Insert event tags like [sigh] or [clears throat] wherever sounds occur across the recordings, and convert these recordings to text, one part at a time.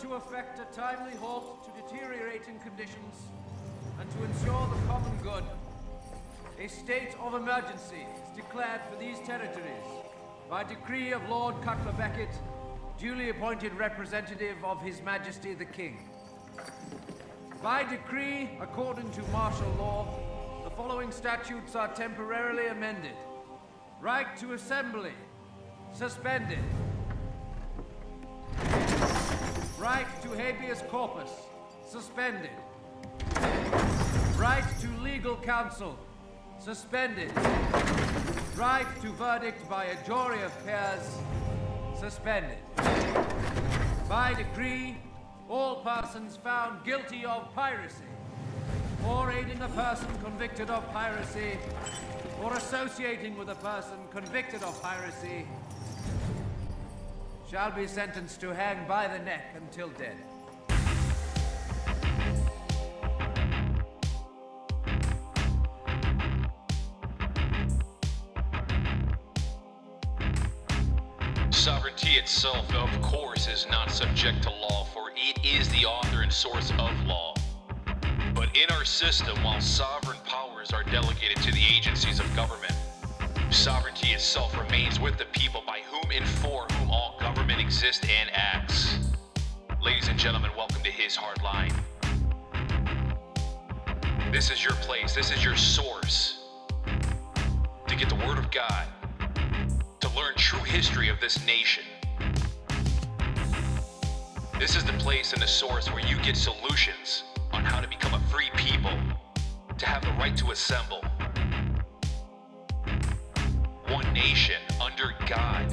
to effect a timely halt to deteriorating conditions and to ensure the common good, a state of emergency is declared for these territories by decree of Lord Cutler Beckett, duly appointed representative of His Majesty the King. By decree, according to martial law, the following statutes are temporarily amended. Right to assembly, suspended. Right to habeas corpus, suspended. Right to legal counsel, suspended. Right to verdict by a jury of peers, suspended. By decree, all persons found guilty of piracy, or aiding a person convicted of piracy, or associating with a person convicted of piracy, shall be sentenced to hang by the neck until dead. Sovereignty itself, of course, is not subject to law, for it is the author and source of law. But in our system, while sovereign powers are delegated to the agencies of government, sovereignty itself remains with the people by whom and for whom all government exists and acts. Ladies and gentlemen, welcome to His Hard Line. This is your place, this is your source to get the Word of God, to learn true history of this nation. This is the place and the source where you get solutions on how to become a free people, to have the right to assemble. One nation under God,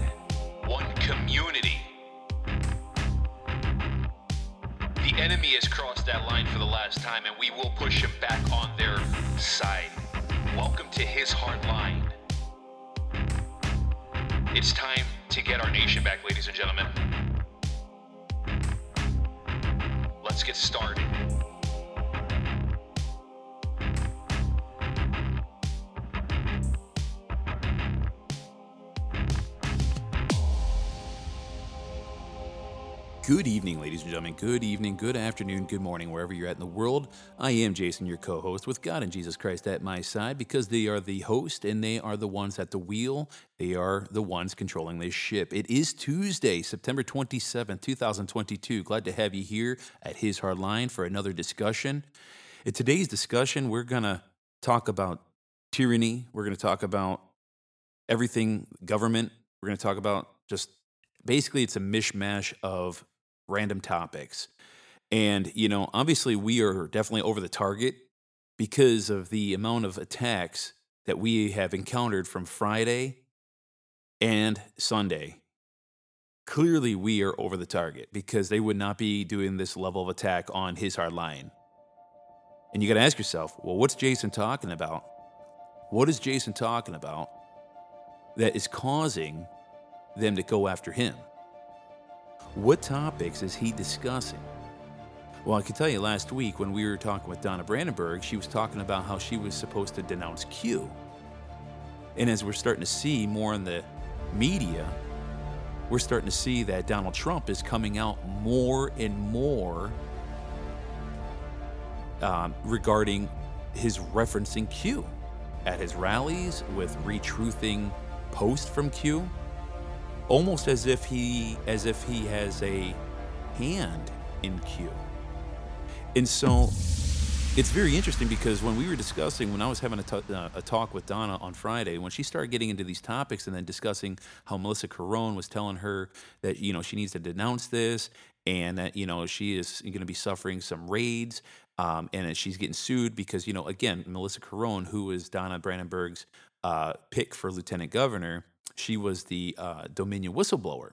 one community. The enemy has crossed that line for the last time, and we will push him back on their side. Welcome to his hard line. It's time to get our nation back, ladies and gentlemen. Let's get started. Good evening, ladies and gentlemen. Good evening, good afternoon, good morning, wherever you're at in the world. I am Jason, your co host, with God and Jesus Christ at my side because they are the host and they are the ones at the wheel. They are the ones controlling this ship. It is Tuesday, September 27th, 2022. Glad to have you here at His Hard Line for another discussion. In today's discussion, we're going to talk about tyranny. We're going to talk about everything government. We're going to talk about just basically it's a mishmash of random topics. And, you know, obviously we are definitely over the target because of the amount of attacks that we have encountered from Friday and Sunday. Clearly, we are over the target because they would not be doing this level of attack on his hard line. And you got to ask yourself, well, what's Jason talking about? What is Jason talking about that is causing them to go after him? What topics is he discussing? Well, I can tell you last week when we were talking with Donna Brandenburg, she was talking about how she was supposed to denounce Q. And as we're starting to see more in the media, we're starting to see that Donald Trump is coming out more and more um, regarding his referencing Q at his rallies with retruthing posts from Q almost as if he as if he has a hand in Q. And so it's very interesting because when we were discussing, when I was having a, t- uh, a talk with Donna on Friday, when she started getting into these topics and then discussing how Melissa Carone was telling her that you know she needs to denounce this and that you know she is going to be suffering some raids um, and that she's getting sued because you know again Melissa Carone, who is Donna Brandenburg's uh, pick for lieutenant governor, she was the uh, Dominion whistleblower.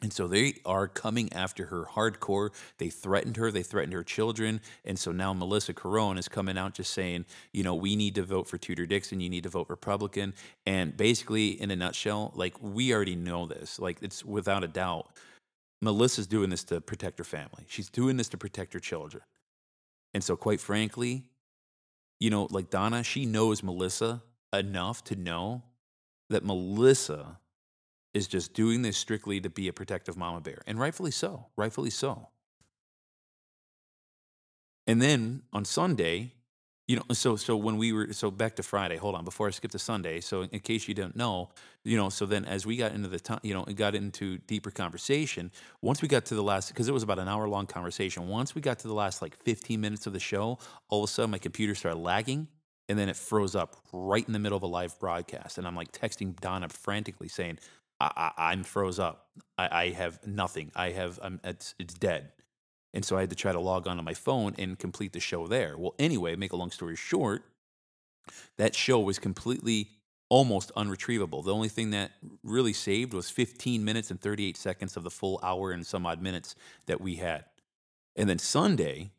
And so they are coming after her hardcore. They threatened her, they threatened her children. And so now Melissa Carone is coming out just saying, you know, we need to vote for Tudor Dixon, you need to vote Republican. And basically, in a nutshell, like we already know this, like it's without a doubt. Melissa's doing this to protect her family, she's doing this to protect her children. And so, quite frankly, you know, like Donna, she knows Melissa enough to know that Melissa is just doing this strictly to be a protective mama bear. And rightfully so. Rightfully so. And then on Sunday, you know, so so when we were so back to Friday, hold on, before I skip to Sunday. So in case you didn't know, you know, so then as we got into the time, you know, and got into deeper conversation, once we got to the last because it was about an hour long conversation. Once we got to the last like 15 minutes of the show, all of a sudden my computer started lagging and then it froze up right in the middle of a live broadcast. And I'm like texting Donna frantically saying, I, I, am froze up. I, I have nothing. I have, I'm, it's, it's dead. And so I had to try to log on to my phone and complete the show there. Well, anyway, make a long story short, that show was completely almost unretrievable. The only thing that really saved was 15 minutes and 38 seconds of the full hour and some odd minutes that we had. And then Sunday,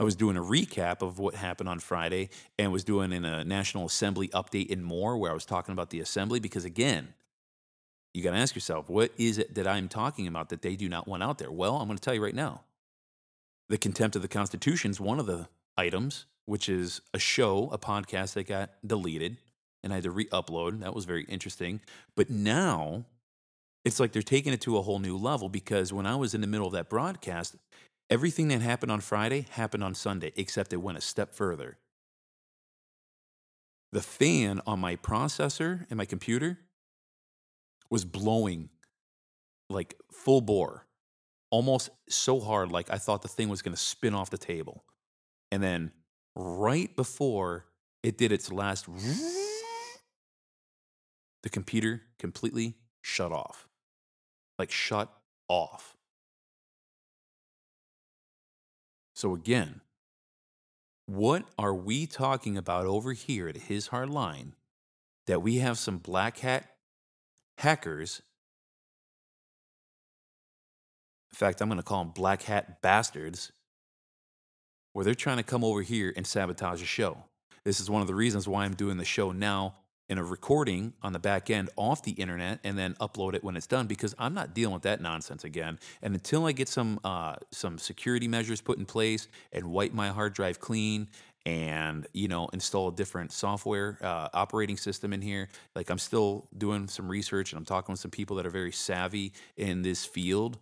I was doing a recap of what happened on Friday and was doing in a uh, National Assembly update and more where I was talking about the assembly because again, you got to ask yourself, what is it that I'm talking about that they do not want out there? Well, I'm going to tell you right now. The contempt of the Constitution is one of the items, which is a show, a podcast that got deleted, and I had to re upload. That was very interesting. But now it's like they're taking it to a whole new level because when I was in the middle of that broadcast, everything that happened on Friday happened on Sunday, except it went a step further. The fan on my processor and my computer was blowing like full bore almost so hard, like I thought the thing was going to spin off the table. And then right before it did its last, the computer completely shut off. Like shut off. So again, what are we talking about over here at His Hard Line that we have some black hat hackers in fact, I'm going to call them black hat bastards, where they're trying to come over here and sabotage the show. This is one of the reasons why I'm doing the show now in a recording on the back end off the internet and then upload it when it's done because I'm not dealing with that nonsense again. And until I get some uh, some security measures put in place and wipe my hard drive clean and you know install a different software uh, operating system in here, like I'm still doing some research and I'm talking with some people that are very savvy in this field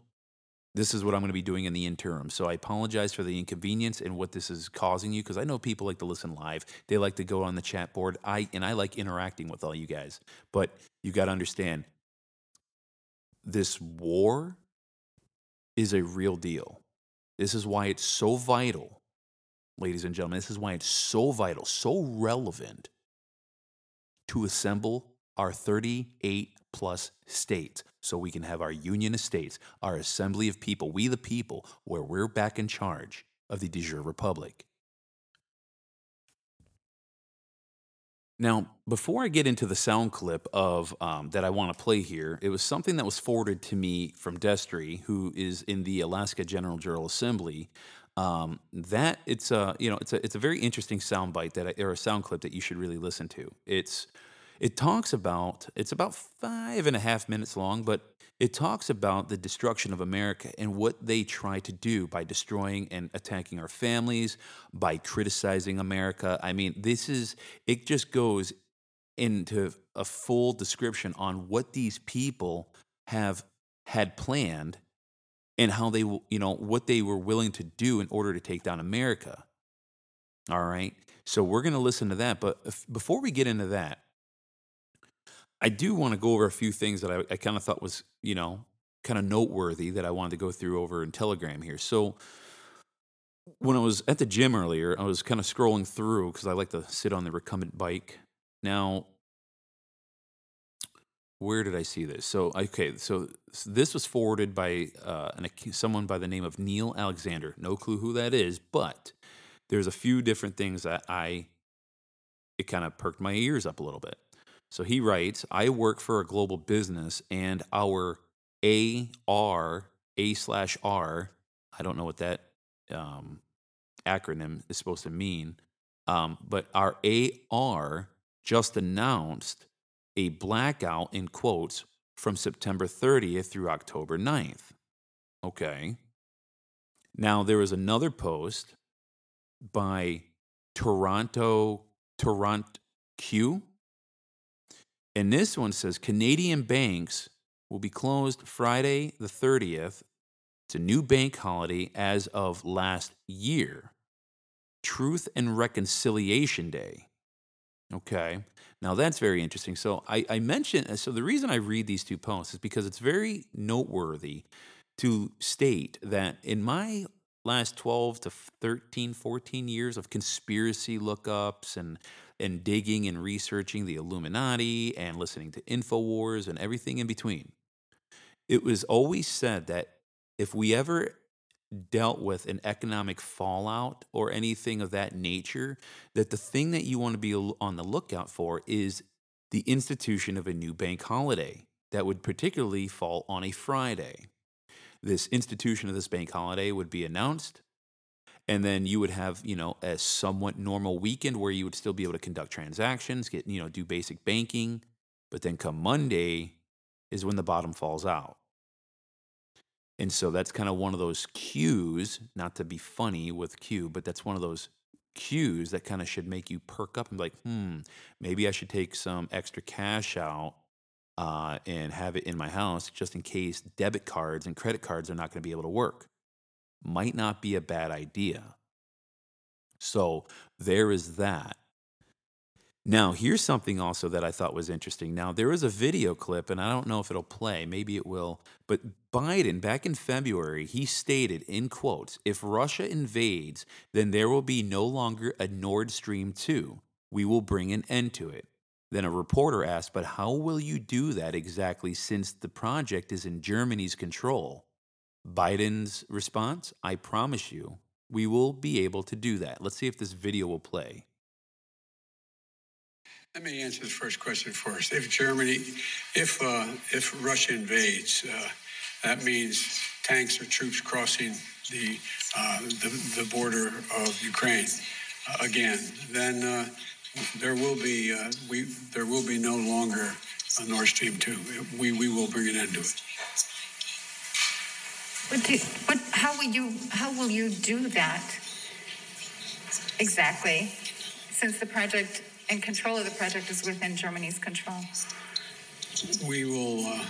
this is what I'm going to be doing in the interim. So I apologize for the inconvenience and what this is causing you because I know people like to listen live. They like to go on the chat board. I and I like interacting with all you guys. But you got to understand this war is a real deal. This is why it's so vital, ladies and gentlemen. This is why it's so vital, so relevant to assemble our 38 plus states so we can have our union of states, our assembly of people, we the people, where we're back in charge of the de jure republic. Now, before I get into the sound clip of um, that I want to play here, it was something that was forwarded to me from Destry, who is in the Alaska General General Assembly. Um, that it's a you know it's a it's a very interesting sound bite that I, or a sound clip that you should really listen to. It's it talks about, it's about five and a half minutes long, but it talks about the destruction of America and what they try to do by destroying and attacking our families, by criticizing America. I mean, this is, it just goes into a full description on what these people have had planned and how they, you know, what they were willing to do in order to take down America. All right. So we're going to listen to that. But before we get into that, I do want to go over a few things that I, I kind of thought was, you know, kind of noteworthy that I wanted to go through over in Telegram here. So when I was at the gym earlier, I was kind of scrolling through because I like to sit on the recumbent bike. Now, where did I see this? So, okay, so this was forwarded by uh, an, someone by the name of Neil Alexander. No clue who that is, but there's a few different things that I, it kind of perked my ears up a little bit. So he writes, I work for a global business and our AR, A slash R, I don't know what that um, acronym is supposed to mean, um, but our AR just announced a blackout in quotes from September 30th through October 9th. Okay. Now, there was another post by Toronto, Toronto Q, and this one says Canadian banks will be closed Friday the 30th. It's a new bank holiday as of last year. Truth and Reconciliation Day. Okay. Now that's very interesting. So I, I mentioned, uh, so the reason I read these two posts is because it's very noteworthy to state that in my last 12 to 13, 14 years of conspiracy lookups and and digging and researching the Illuminati and listening to InfoWars and everything in between. It was always said that if we ever dealt with an economic fallout or anything of that nature, that the thing that you want to be on the lookout for is the institution of a new bank holiday that would particularly fall on a Friday this institution of this bank holiday would be announced and then you would have you know a somewhat normal weekend where you would still be able to conduct transactions get you know do basic banking but then come monday is when the bottom falls out and so that's kind of one of those cues not to be funny with q but that's one of those cues that kind of should make you perk up and be like hmm maybe i should take some extra cash out uh, and have it in my house just in case debit cards and credit cards are not going to be able to work. Might not be a bad idea. So there is that. Now, here's something also that I thought was interesting. Now, there is a video clip, and I don't know if it'll play, maybe it will, but Biden, back in February, he stated in quotes if Russia invades, then there will be no longer a Nord Stream 2. We will bring an end to it. Then a reporter asked, But how will you do that exactly since the project is in Germany's control? Biden's response I promise you, we will be able to do that. Let's see if this video will play. Let me answer the first question first. If Germany, if uh, if Russia invades, uh, that means tanks or troops crossing the uh, the, the, border of Ukraine uh, again. Then uh, there will be uh, we there will be no longer a Nord Stream two. We we will bring an end to it. But, do, but how will you how will you do that exactly? Since the project and control of the project is within Germany's control. We will. Uh,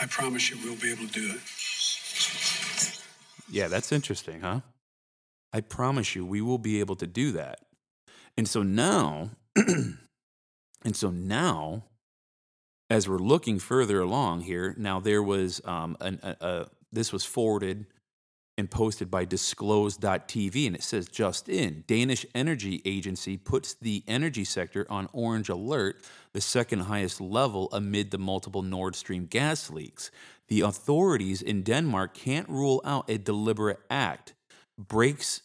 I promise you, we'll be able to do it. Yeah, that's interesting, huh? I promise you, we will be able to do that. And so now [clears throat] and so now, as we're looking further along here, now there was um, an, a, a, this was forwarded and posted by disclose.tv and it says just in danish energy agency puts the energy sector on orange alert the second highest level amid the multiple nord stream gas leaks the authorities in denmark can't rule out a deliberate act breaks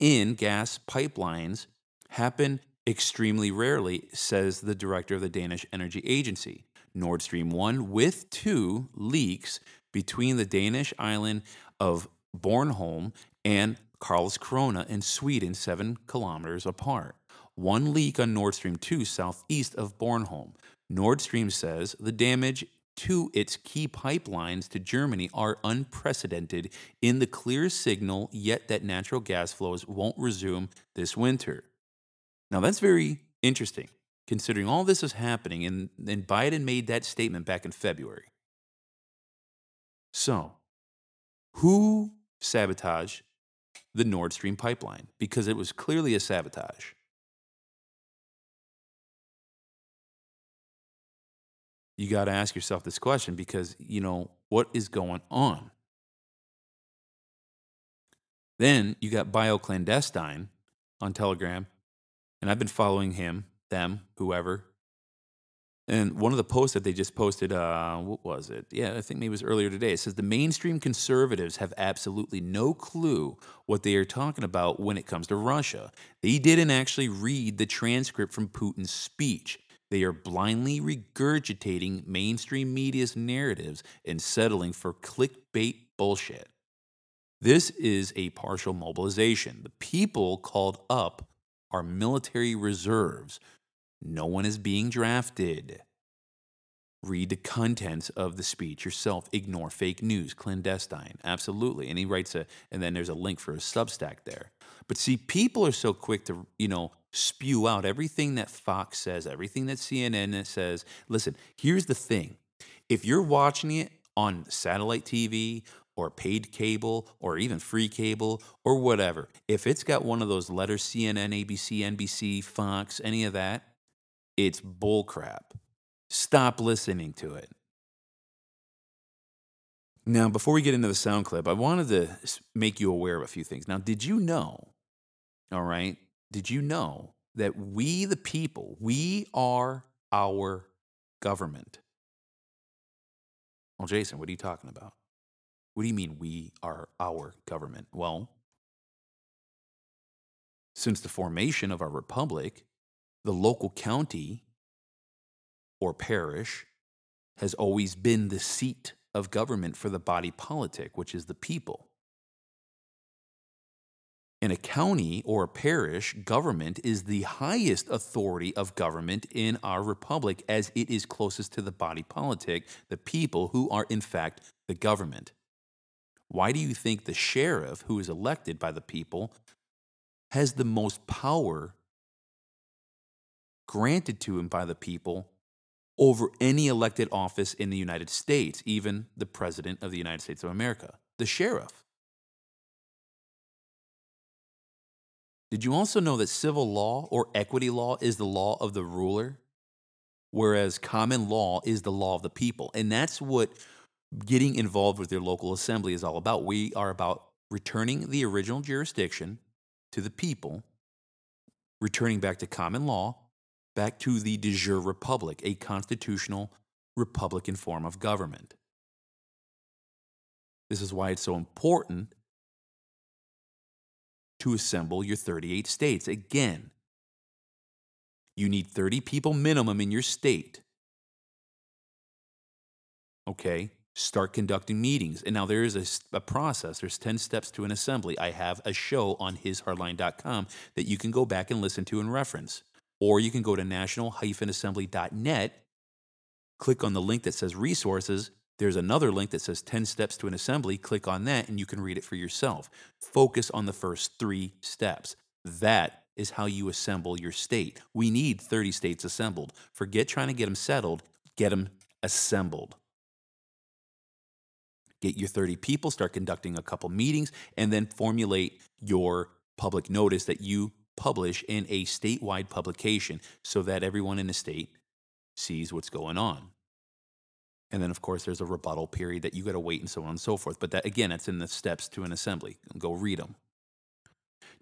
in gas pipelines happen extremely rarely, says the director of the Danish Energy Agency. Nord Stream 1 with 2 leaks between the Danish island of Bornholm and Karlskrona in Sweden, 7 kilometers apart. One leak on Nord Stream 2 southeast of Bornholm. Nord Stream says the damage to its key pipelines to Germany are unprecedented in the clear signal, yet that natural gas flows won't resume this winter. Now, that's very interesting, considering all this is happening, and, and Biden made that statement back in February. So, who sabotaged the Nord Stream pipeline? Because it was clearly a sabotage. You got to ask yourself this question because, you know, what is going on? Then you got BioClandestine on Telegram and I've been following him, them, whoever. And one of the posts that they just posted, uh, what was it? Yeah, I think maybe it was earlier today. It says the mainstream conservatives have absolutely no clue what they are talking about when it comes to Russia. They didn't actually read the transcript from Putin's speech. They are blindly regurgitating mainstream media's narratives and settling for clickbait bullshit. This is a partial mobilization. The people called up are military reserves. No one is being drafted. Read the contents of the speech yourself. Ignore fake news, clandestine. Absolutely. And he writes a, and then there's a link for a Substack there. But see, people are so quick to, you know, spew out everything that Fox says, everything that CNN says. Listen, here's the thing if you're watching it on satellite TV, or paid cable or even free cable or whatever, if it's got one of those letters CNN, ABC, NBC, Fox, any of that, it's bullcrap. Stop listening to it. Now, before we get into the sound clip, I wanted to make you aware of a few things. Now, did you know, all right, did you know that we, the people, we are our government? Well, Jason, what are you talking about? What do you mean we are our government? Well, since the formation of our republic, the local county or parish has always been the seat of government for the body politic, which is the people. In a county or a parish, government is the highest authority of government in our republic as it is closest to the body politic, the people who are in fact the government. Why do you think the sheriff, who is elected by the people, has the most power granted to him by the people over any elected office in the United States, even the President of the United States of America, the sheriff. Did you also know that civil law or equity law is the law of the ruler, whereas common law is the law of the people? And that's what getting involved with your local assembly is all about. We are about returning the original jurisdiction to the people, returning back to common law, back to the de jure republic, a constitutional republican form of government. This is why it's so important to assemble your 38 states. Again, you need 30 people minimum in your state. Okay, start conducting meetings. And now there is a, a, process. There's 10 steps to an assembly. I have a show on hishardline.com that you can go back and listen to and reference. Or you can go to national-assembly.net, click on the link that says resources. There's another link that says 10 steps to an assembly. Click on that and you can read it for yourself. Focus on the first three steps. That is how you assemble your state. We need 30 states assembled. Forget trying to get them settled, get them assembled. Get your 30 people, start conducting a couple meetings, and then formulate your public notice that you publish in a statewide publication so that everyone in the state sees what's going on. And then, of course, there's a rebuttal period that you got to wait and so on and so forth. But that, again, that's in the steps to an assembly. Go read them.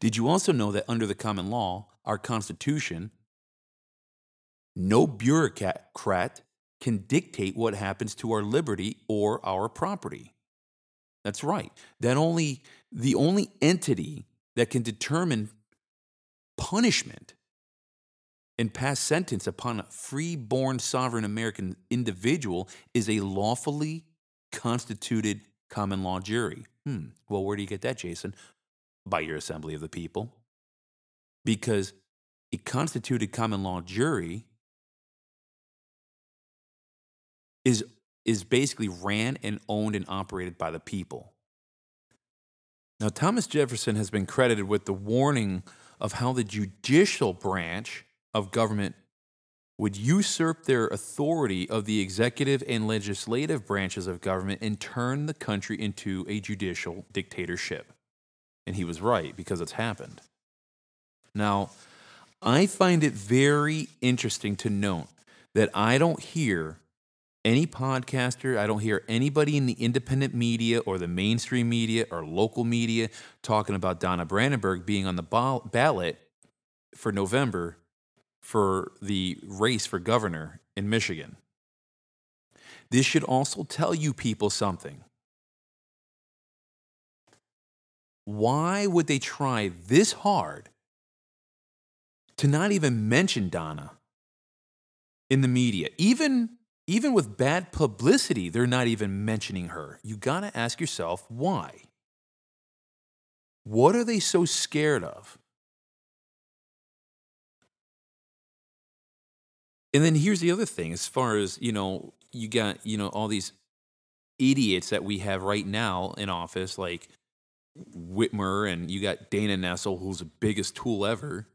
Did you also know that under the common law, our Constitution, no bureaucrat can dictate what happens to our liberty or our property? That's right. That only the only entity that can determine punishment and pass sentence upon a free-born sovereign American individual is a lawfully constituted common law jury. Hmm. Well, where do you get that, Jason? By your assembly of the people. Because a constituted common law jury is, is basically ran and owned and operated by the people. Now, Thomas Jefferson has been credited with the warning of how the judicial branch of government would usurp their authority of the executive and legislative branches of government and turn the country into a judicial dictatorship. And he was right because it's happened. Now, I find it very interesting to note that I don't hear any podcaster, I don't hear anybody in the independent media or the mainstream media or local media talking about Donna Brandenburg being on the ballot for November for the race for governor in Michigan. This should also tell you people something. Why would they try this hard to not even mention Donna in the media? Even even with bad publicity, they're not even mentioning her. You got to ask yourself why. What are they so scared of? And then here's the other thing as far as, you know, you got, you know, all these idiots that we have right now in office, like Whitmer, and you got Dana Nessel, who's the biggest tool ever.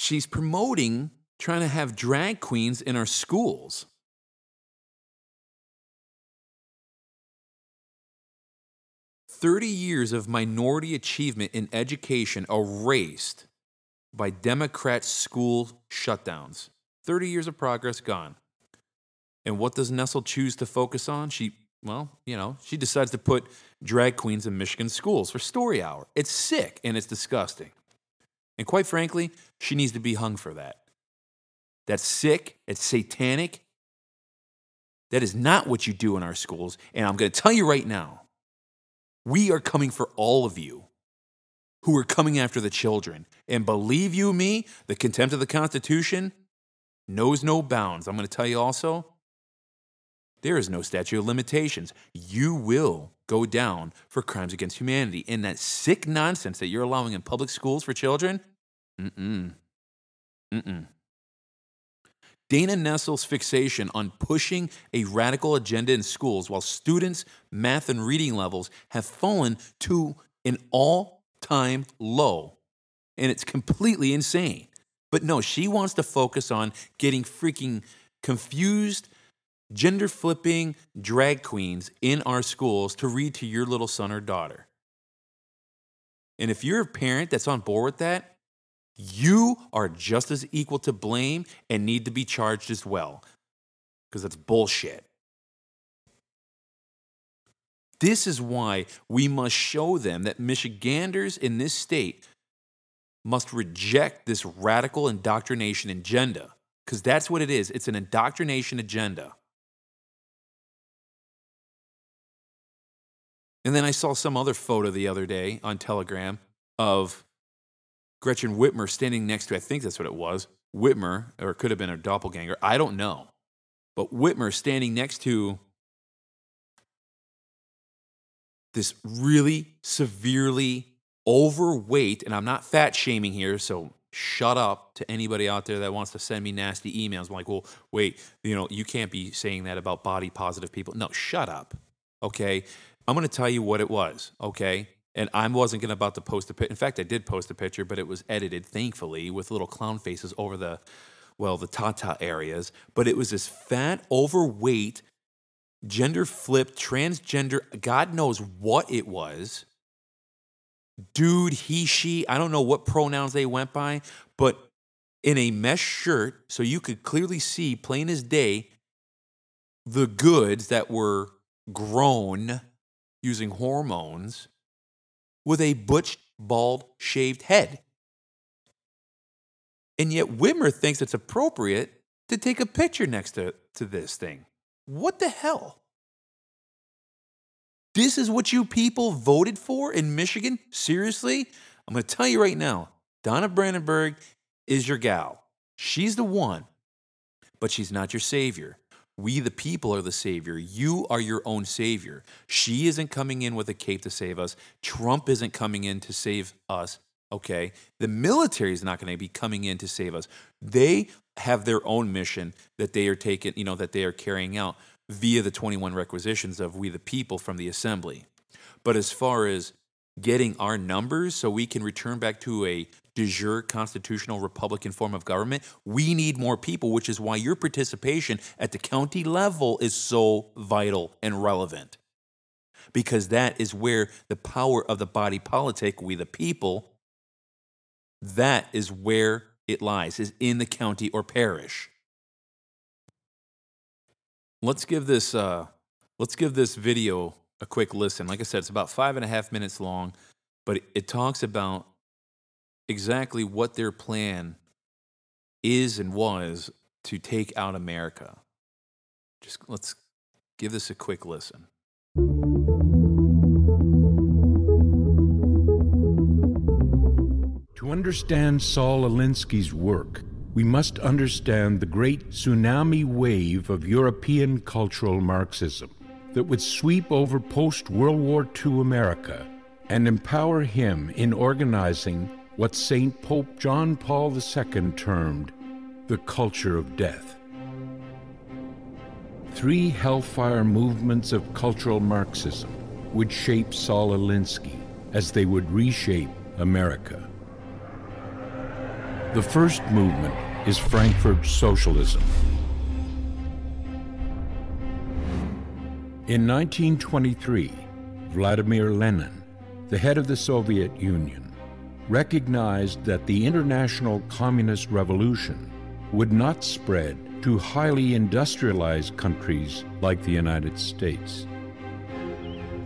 she's promoting trying to have drag queens in our schools. Thirty years of minority achievement in education erased by Democrat school shutdowns. Thirty years of progress gone. And what does Nessel choose to focus on? She, well, you know, she decides to put drag queens in Michigan schools for story hour. It's sick and it's disgusting. And quite frankly, she needs to be hung for that. That's sick, it's satanic. That is not what you do in our schools. And I'm going to tell you right now we are coming for all of you who are coming after the children. And believe you me, the contempt of the Constitution knows no bounds. I'm going to tell you also there is no statute of limitations. You will go down for crimes against humanity. And that sick nonsense that you're allowing in public schools for children, mm-mm. Mm-mm. Dana Nessel's fixation on pushing a radical agenda in schools while students' math and reading levels have fallen to an all time low. And it's completely insane. But no, she wants to focus on getting freaking confused gender flipping drag queens in our schools to read to your little son or daughter. And if you're a parent that's on board with that, you are just as equal to blame and need to be charged as well. Because that's bullshit. This is why we must show them that Michiganders in this state must reject this radical indoctrination agenda. Because that's what it is it's an indoctrination agenda. And then I saw some other photo the other day on Telegram of Gretchen Whitmer standing next to, I think that's what it was, Whitmer, or it could have been a doppelganger. I don't know. But Whitmer standing next to this really severely overweight, and I'm not fat shaming here, so shut up to anybody out there that wants to send me nasty emails. I'm like, well, wait, you know, you can't be saying that about body positive people. No, shut up. Okay. I'm going to tell you what it was, okay? And I wasn't to about to post a picture. In fact, I did post a picture, but it was edited, thankfully, with little clown faces over the, well, the tata areas. But it was this fat, overweight, gender flipped, transgender, God knows what it was. Dude, he, she, I don't know what pronouns they went by, but in a mesh shirt, so you could clearly see, plain as day, the goods that were grown using hormones with a butch, bald, shaved head. And yet Whitmer thinks it's appropriate to take a picture next to, to this thing. What the hell? This is what you people voted for in Michigan? Seriously? I'm going to tell you right now Donna Brandenburg is your gal. She's the one, but she's not your savior. We, the people, are the savior. You are your own savior. She isn't coming in with a cape to save us. Trump isn't coming in to save us. Okay. The military is not going to be coming in to save us. They have their own mission that they are taking, you know, that they are carrying out via the 21 requisitions of we, the people, from the assembly. But as far as getting our numbers so we can return back to a de jure constitutional Republican form of government. We need more people, which is why your participation at the county level is so vital and relevant. Because that is where the power of the body politic, we the people, that is where it lies, is in the county or parish. Let's give this uh, let's give this video a quick listen. Like I said, it's about five and a half minutes long, but it, it talks about exactly what their plan is and was to take out America. Just let's give this a quick listen. To understand Saul Alinsky's work, we must understand the great tsunami wave of European cultural Marxism that would sweep over post World War II America and empower him in organizing what St. Pope John Paul II termed the culture of death. Three hellfire movements of cultural Marxism would shape Saul Alinsky as they would reshape America. The first movement is Frankfurt Socialism. In 1923, Vladimir Lenin, the head of the Soviet Union, recognized that the international communist revolution would not spread to highly industrialized countries like the United States.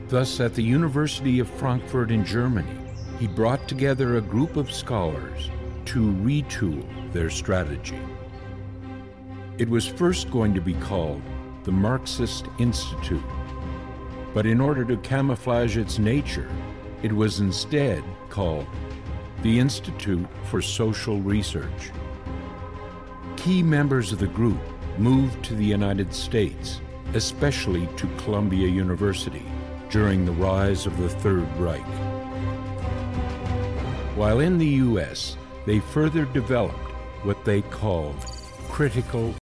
Thus, at the University of Frankfurt in Germany, he brought together a group of scholars to retool their strategy. It was first going to be called the Marxist Institute, but in order to camouflage its nature, it was instead called the Institute for Social Research. Key members of the group moved to the United States, especially to Columbia University, during the rise of the Third Reich. While in the U.S., they further developed what they called critical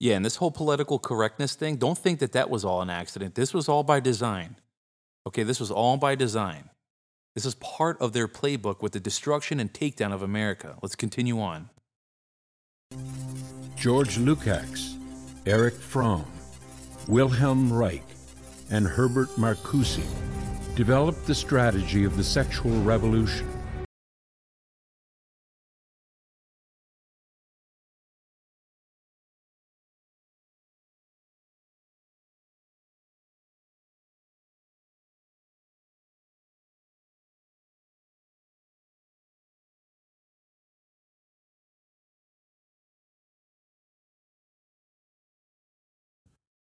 Yeah, and this whole political correctness thing, don't think that that was all an accident. This was all by design. Okay, this was all by design. This is part of their playbook with the destruction and takedown of America. Let's continue on. George Lukács, Erich Fromm, Wilhelm Reich, and Herbert Marcuse developed the strategy of the sexual revolution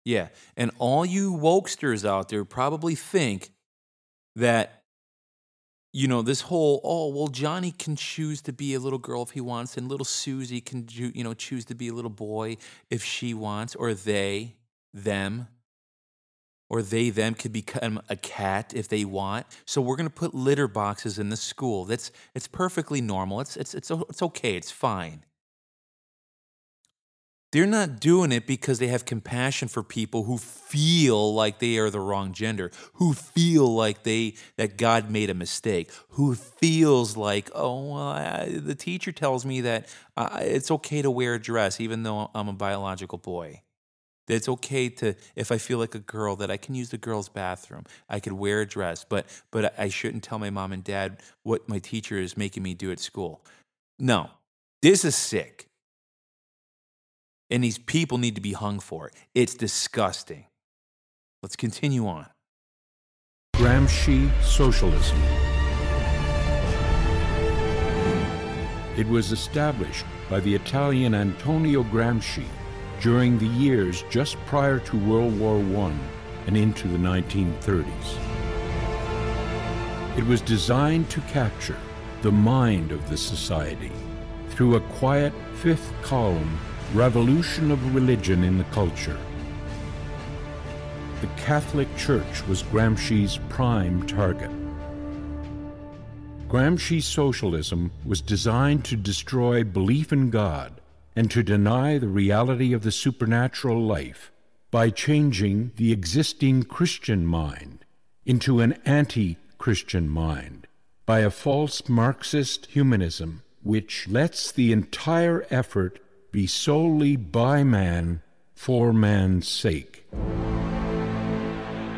Yeah. And all you wokesters out there probably think that, you know, this whole, oh, well, Johnny can choose to be a little girl if he wants, and little Susie can, you know, choose to be a little boy if she wants, or they, them, or they, them could become a cat if they want. So we're going to put litter boxes in the school. That's, it's perfectly normal. It's, it's, it's, it's okay. It's fine. They're not doing it because they have compassion for people who feel like they are the wrong gender, who feel like they that God made a mistake, who feels like, oh, well, I, the teacher tells me that uh, it's okay to wear a dress even though I'm a biological boy. That it's okay to, if I feel like a girl, that I can use the girls' bathroom. I could wear a dress, but but I shouldn't tell my mom and dad what my teacher is making me do at school. No, this is sick and these people need to be hung for it. It's disgusting. Let's continue on. Gramsci Socialism. It was established by the Italian Antonio Gramsci during the years just prior to World War I and into the 1930s. It was designed to capture the mind of the society through a quiet fifth column revolution of religion in the culture. The Catholic Church was Gramsci's prime target. Gramsci's socialism was designed to destroy belief in God and to deny the reality of the supernatural life by changing the existing Christian mind into an anti Christian mind by a false Marxist humanism which lets the entire effort be solely by man for man's sake.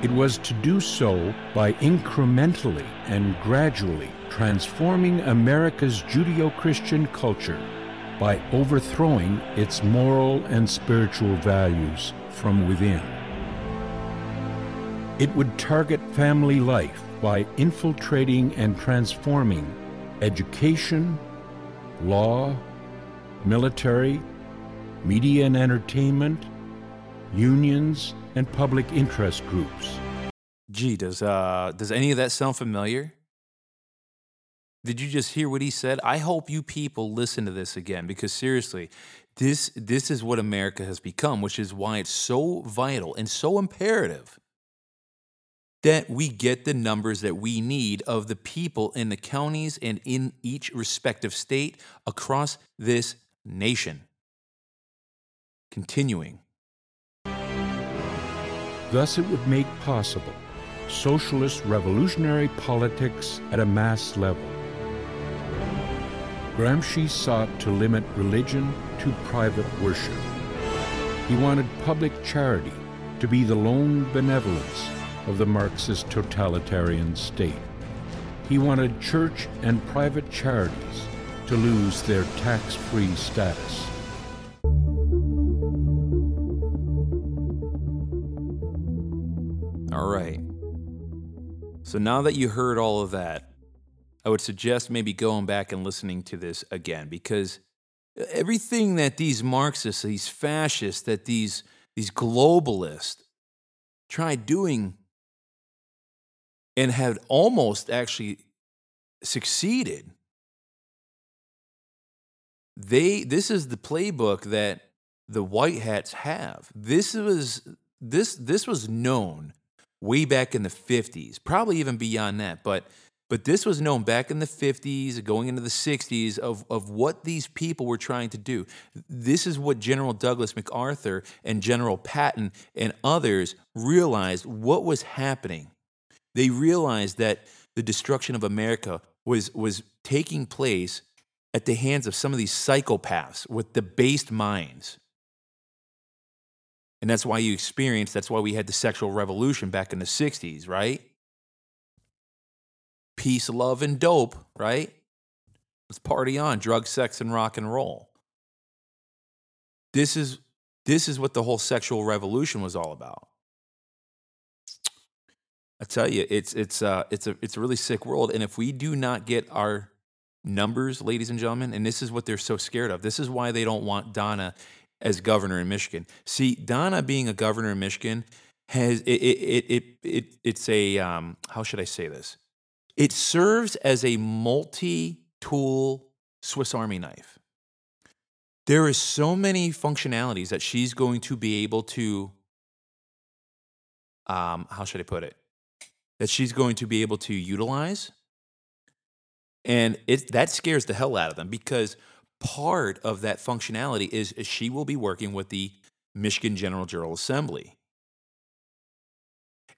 It was to do so by incrementally and gradually transforming America's Judeo Christian culture by overthrowing its moral and spiritual values from within. It would target family life by infiltrating and transforming education, law, military, media and entertainment, unions, and public interest groups. Gee, does uh does any of that sound familiar? Did you just hear what he said? I hope you people listen to this again because seriously, this this is what America has become, which is why it's so vital and so imperative that we get the numbers that we need of the people in the counties and in each respective state across this nation. Continuing. Thus, it would make possible socialist revolutionary politics at a mass level. Gramsci sought to limit religion to private worship. He wanted public charity to be the lone benevolence of the Marxist totalitarian state. He wanted church and private charities to lose their tax free status. All right. So now that you heard all of that, I would suggest maybe going back and listening to this again because everything that these Marxists, these fascists, that these these globalists tried doing and had almost actually succeeded. They this is the playbook that the white hats have. This was this this was known way back in the 50s, probably even beyond that, but but this was known back in the 50s, going into the 60s, of, of what these people were trying to do. This is what General Douglas MacArthur and General Patton and others realized what was happening. They realized that the destruction of America was, was taking place at the hands of some of these psychopaths with debased minds. And that's why you experienced, that's why we had the sexual revolution back in the 60s, right? peace, love, and dope, right? Let's party on, drug, sex, and rock and roll. This is this is what the whole sexual revolution was all about. I tell you, it's it's uh it's a it's a really sick world. And if we do not get our numbers, ladies and gentlemen, and this is what they're so scared of. This is why they don't want Donna as governor in Michigan. See, Donna being a governor in Michigan has it it it, it it's a um how should I say this? It serves as a multi tool Swiss Army knife. There is so many functionalities that she's going to be able to, um, how should I put it? That she's going to be able to utilize. And it, that scares the hell out of them because part of that functionality is, is she will be working with the Michigan General General Assembly.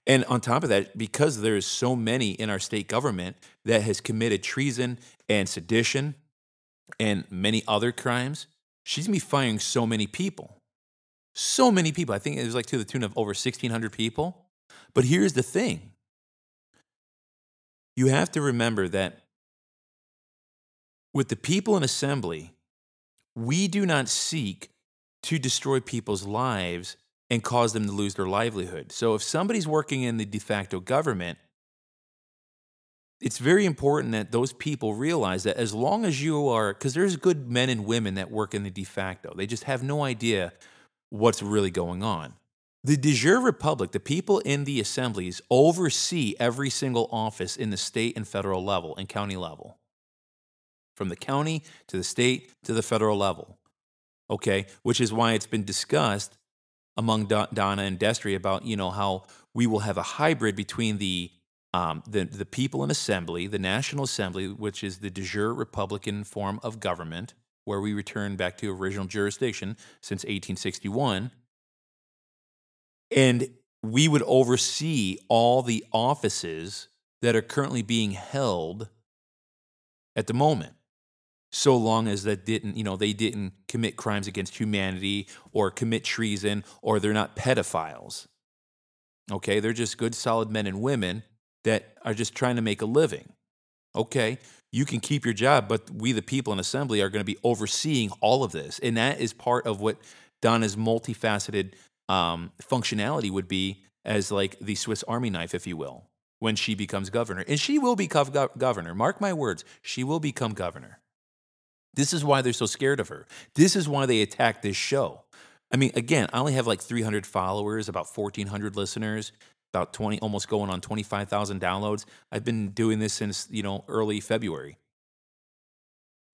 And on top of that, because there's so many in our state government that has committed treason and sedition and many other crimes, she's gonna be firing so many people. So many people. I think it was like to the tune of over 1,600 people. But here's the thing you have to remember that with the people in assembly, we do not seek to destroy people's lives and cause them to lose their livelihood. So if somebody's working in the de facto government, it's very important that those people realize that as long as you are, because there's good men and women that work in the de facto, they just have no idea what's really going on. The de jure republic, the people in the assemblies, oversee every single office in the state and federal level and county level, from the county to the state to the federal level. Okay, which is why it's been discussed among Donna and Destry about you know how we will have a hybrid between the um, the the people in assembly, the National Assembly, which is the de jure Republican form of government, where we return back to original jurisdiction since 1861, and we would oversee all the offices that are currently being held at the moment so long as that didn't you know they didn't commit crimes against humanity or commit treason or they're not pedophiles. Okay? They're just good solid men and women that are just trying to make a living. Okay? You can keep your job but we the people in assembly are going to be overseeing all of this. And that is part of what donna's multifaceted um, functionality would be as like the swiss army knife if you will when she becomes governor. And she will become governor. Mark my words she will become governor this is why they're so scared of her. This is why they attack this show. I mean, again, I only have like 300 followers, about 1,400 listeners, about 20, almost going on 25,000 downloads. I've been doing this since, you know, early February.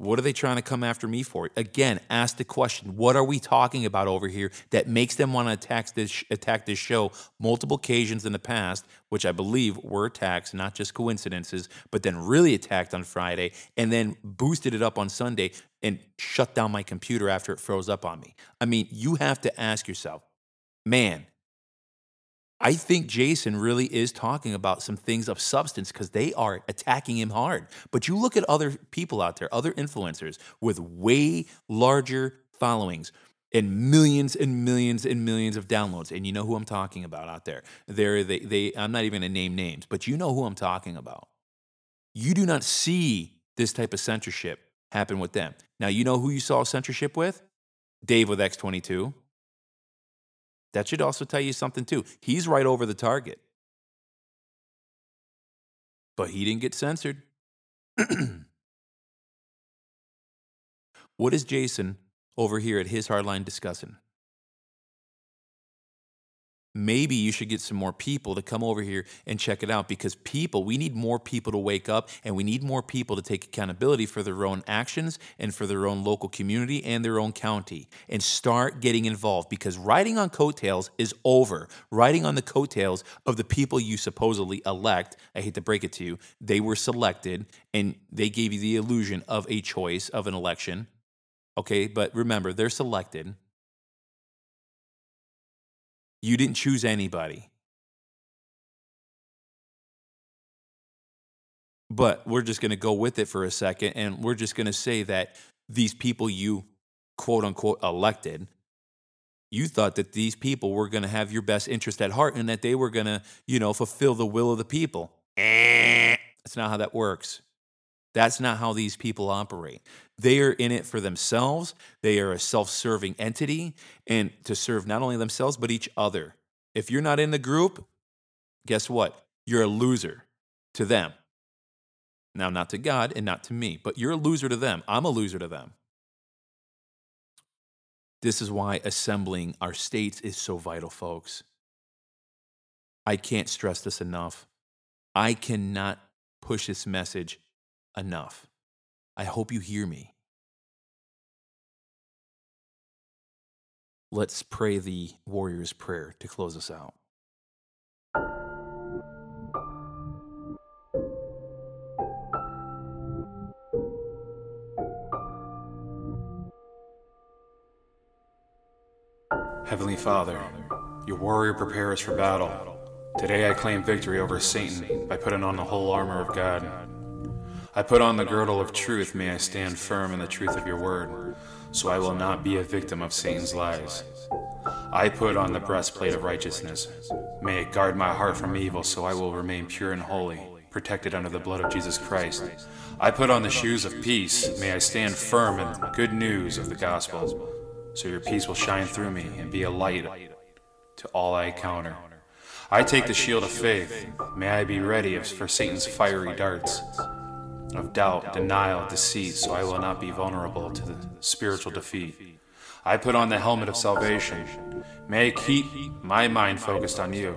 What are they trying to come after me for? Again, ask the question: What are we talking about over here that makes them want to attack this attack this show multiple occasions in the past, which I believe were attacks, not just coincidences, but then really attacked on Friday and then boosted it up on Sunday and shut down my computer after it froze up on me. I mean, you have to ask yourself, man, I think Jason really is talking about some things of substance because they are attacking him hard. But you look at other people out there, other influencers with way larger followings and millions and millions and millions of downloads. And you know who I'm talking about out there. They're, they, they, I'm not even going to name names, but you know who I'm talking about. You do not see this type of censorship happen with them. Now, you know who you saw censorship with? Dave with X22. That should also tell you something too. He's right over the target. But he didn't get censored. [clears throat] what is Jason over here at his hardline discussing? Maybe you should get some more people to come over here and check it out because people, we need more people to wake up and we need more people to take accountability for their own actions and for their own local community and their own county and start getting involved because riding on coattails is over. Riding on the coattails of the people you supposedly elect, I hate to break it to you, they were selected and they gave you the illusion of a choice of an election. Okay, but remember, they're selected you didn't choose anybody. But we're just going to go with it for a second and we're just going to say that these people you quote unquote elected, you thought that these people were going to have your best interest at heart and that they were going to, you know, fulfill the will of the people. Eh. That's not how that works. That's not how these people operate. They are in it for themselves. They are a self serving entity and to serve not only themselves, but each other. If you're not in the group, guess what? You're a loser to them. Now, not to God and not to me, but you're a loser to them. I'm a loser to them. This is why assembling our states is so vital, folks. I can't stress this enough. I cannot push this message enough. I hope you hear me. Let's pray the warrior's prayer to close us out. Heavenly Father, your warrior prepares for battle. Today I claim victory over Satan by putting on the whole armor of God. I put on the girdle of truth, may I stand firm in the truth of your word, so I will not be a victim of Satan's lies. I put on the breastplate of righteousness. May it guard my heart from evil, so I will remain pure and holy, protected under the blood of Jesus Christ. I put on the shoes of peace. May I stand firm in the good news of the gospel, so your peace will shine through me and be a light to all I encounter. I take the shield of faith. May I be ready for Satan's fiery darts of doubt, denial, deceit, so I will not be vulnerable to the spiritual defeat. I put on the helmet of salvation. May I keep my mind focused on you,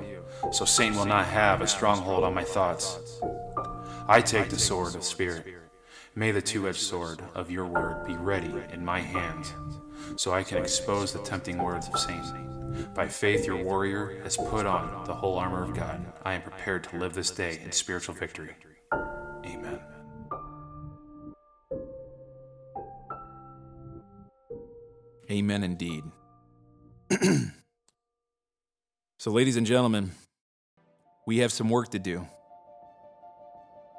so Satan will not have a stronghold on my thoughts. I take the sword of Spirit. May the two edged sword of your word be ready in my hands, so I can expose the tempting words of Satan. By faith, your warrior has put on the whole armor of God. I am prepared to live this day in spiritual victory. Amen. Amen indeed. [clears throat] so, ladies and gentlemen, we have some work to do.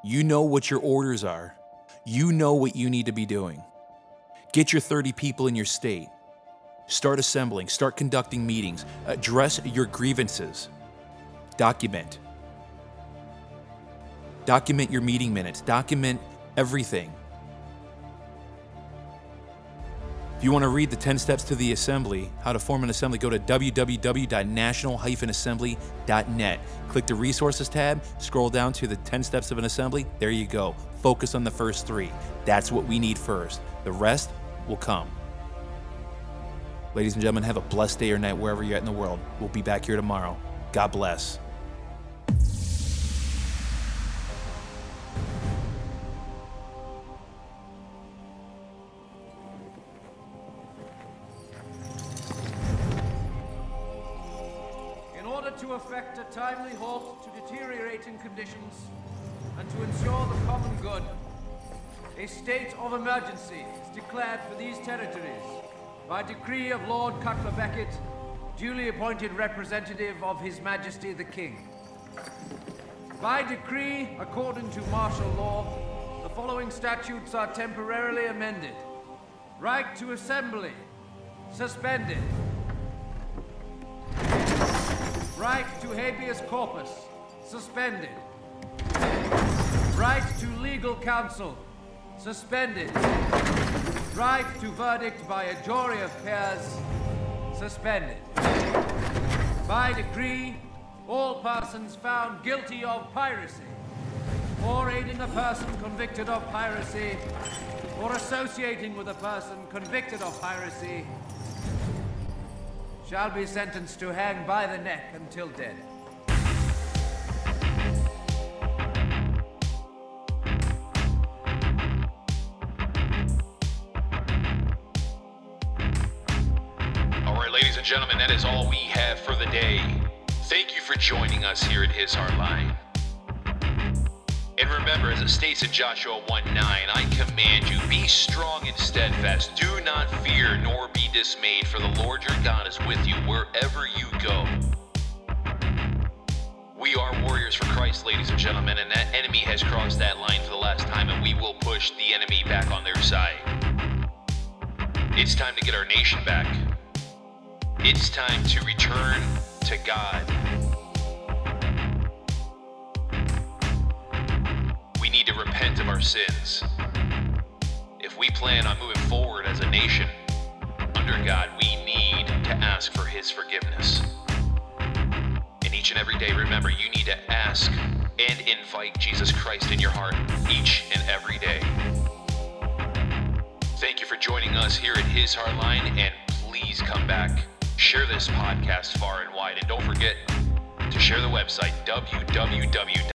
You know what your orders are, you know what you need to be doing. Get your 30 people in your state. Start assembling, start conducting meetings, address your grievances, document. Document your meeting minutes, document everything. If you want to read the 10 steps to the assembly, how to form an assembly, go to www.national-assembly.net. Click the resources tab, scroll down to the 10 steps of an assembly. There you go. Focus on the first three. That's what we need first. The rest will come. Ladies and gentlemen, have a blessed day or night wherever you're at in the world. We'll be back here tomorrow. God bless. Is declared for these territories by decree of Lord Cutler Beckett, duly appointed representative of His Majesty the King. By decree, according to martial law, the following statutes are temporarily amended. Right to assembly, suspended. Right to habeas corpus, suspended. Right to legal counsel, suspended. Right to verdict by a jury of peers, suspended. By decree, all persons found guilty of piracy, or aiding a person convicted of piracy, or associating with a person convicted of piracy, shall be sentenced to hang by the neck until dead. Gentlemen, that is all we have for the day. Thank you for joining us here at His Hard Line. And remember, as it states in Joshua 1 9, I command you, be strong and steadfast. Do not fear nor be dismayed, for the Lord your God is with you wherever you go. We are warriors for Christ, ladies and gentlemen, and that enemy has crossed that line for the last time, and we will push the enemy back on their side. It's time to get our nation back. It's time to return to God. We need to repent of our sins. If we plan on moving forward as a nation under God, we need to ask for His forgiveness. And each and every day, remember, you need to ask and invite Jesus Christ in your heart each and every day. Thank you for joining us here at His Hard Line, and please come back. Share this podcast far and wide, and don't forget to share the website www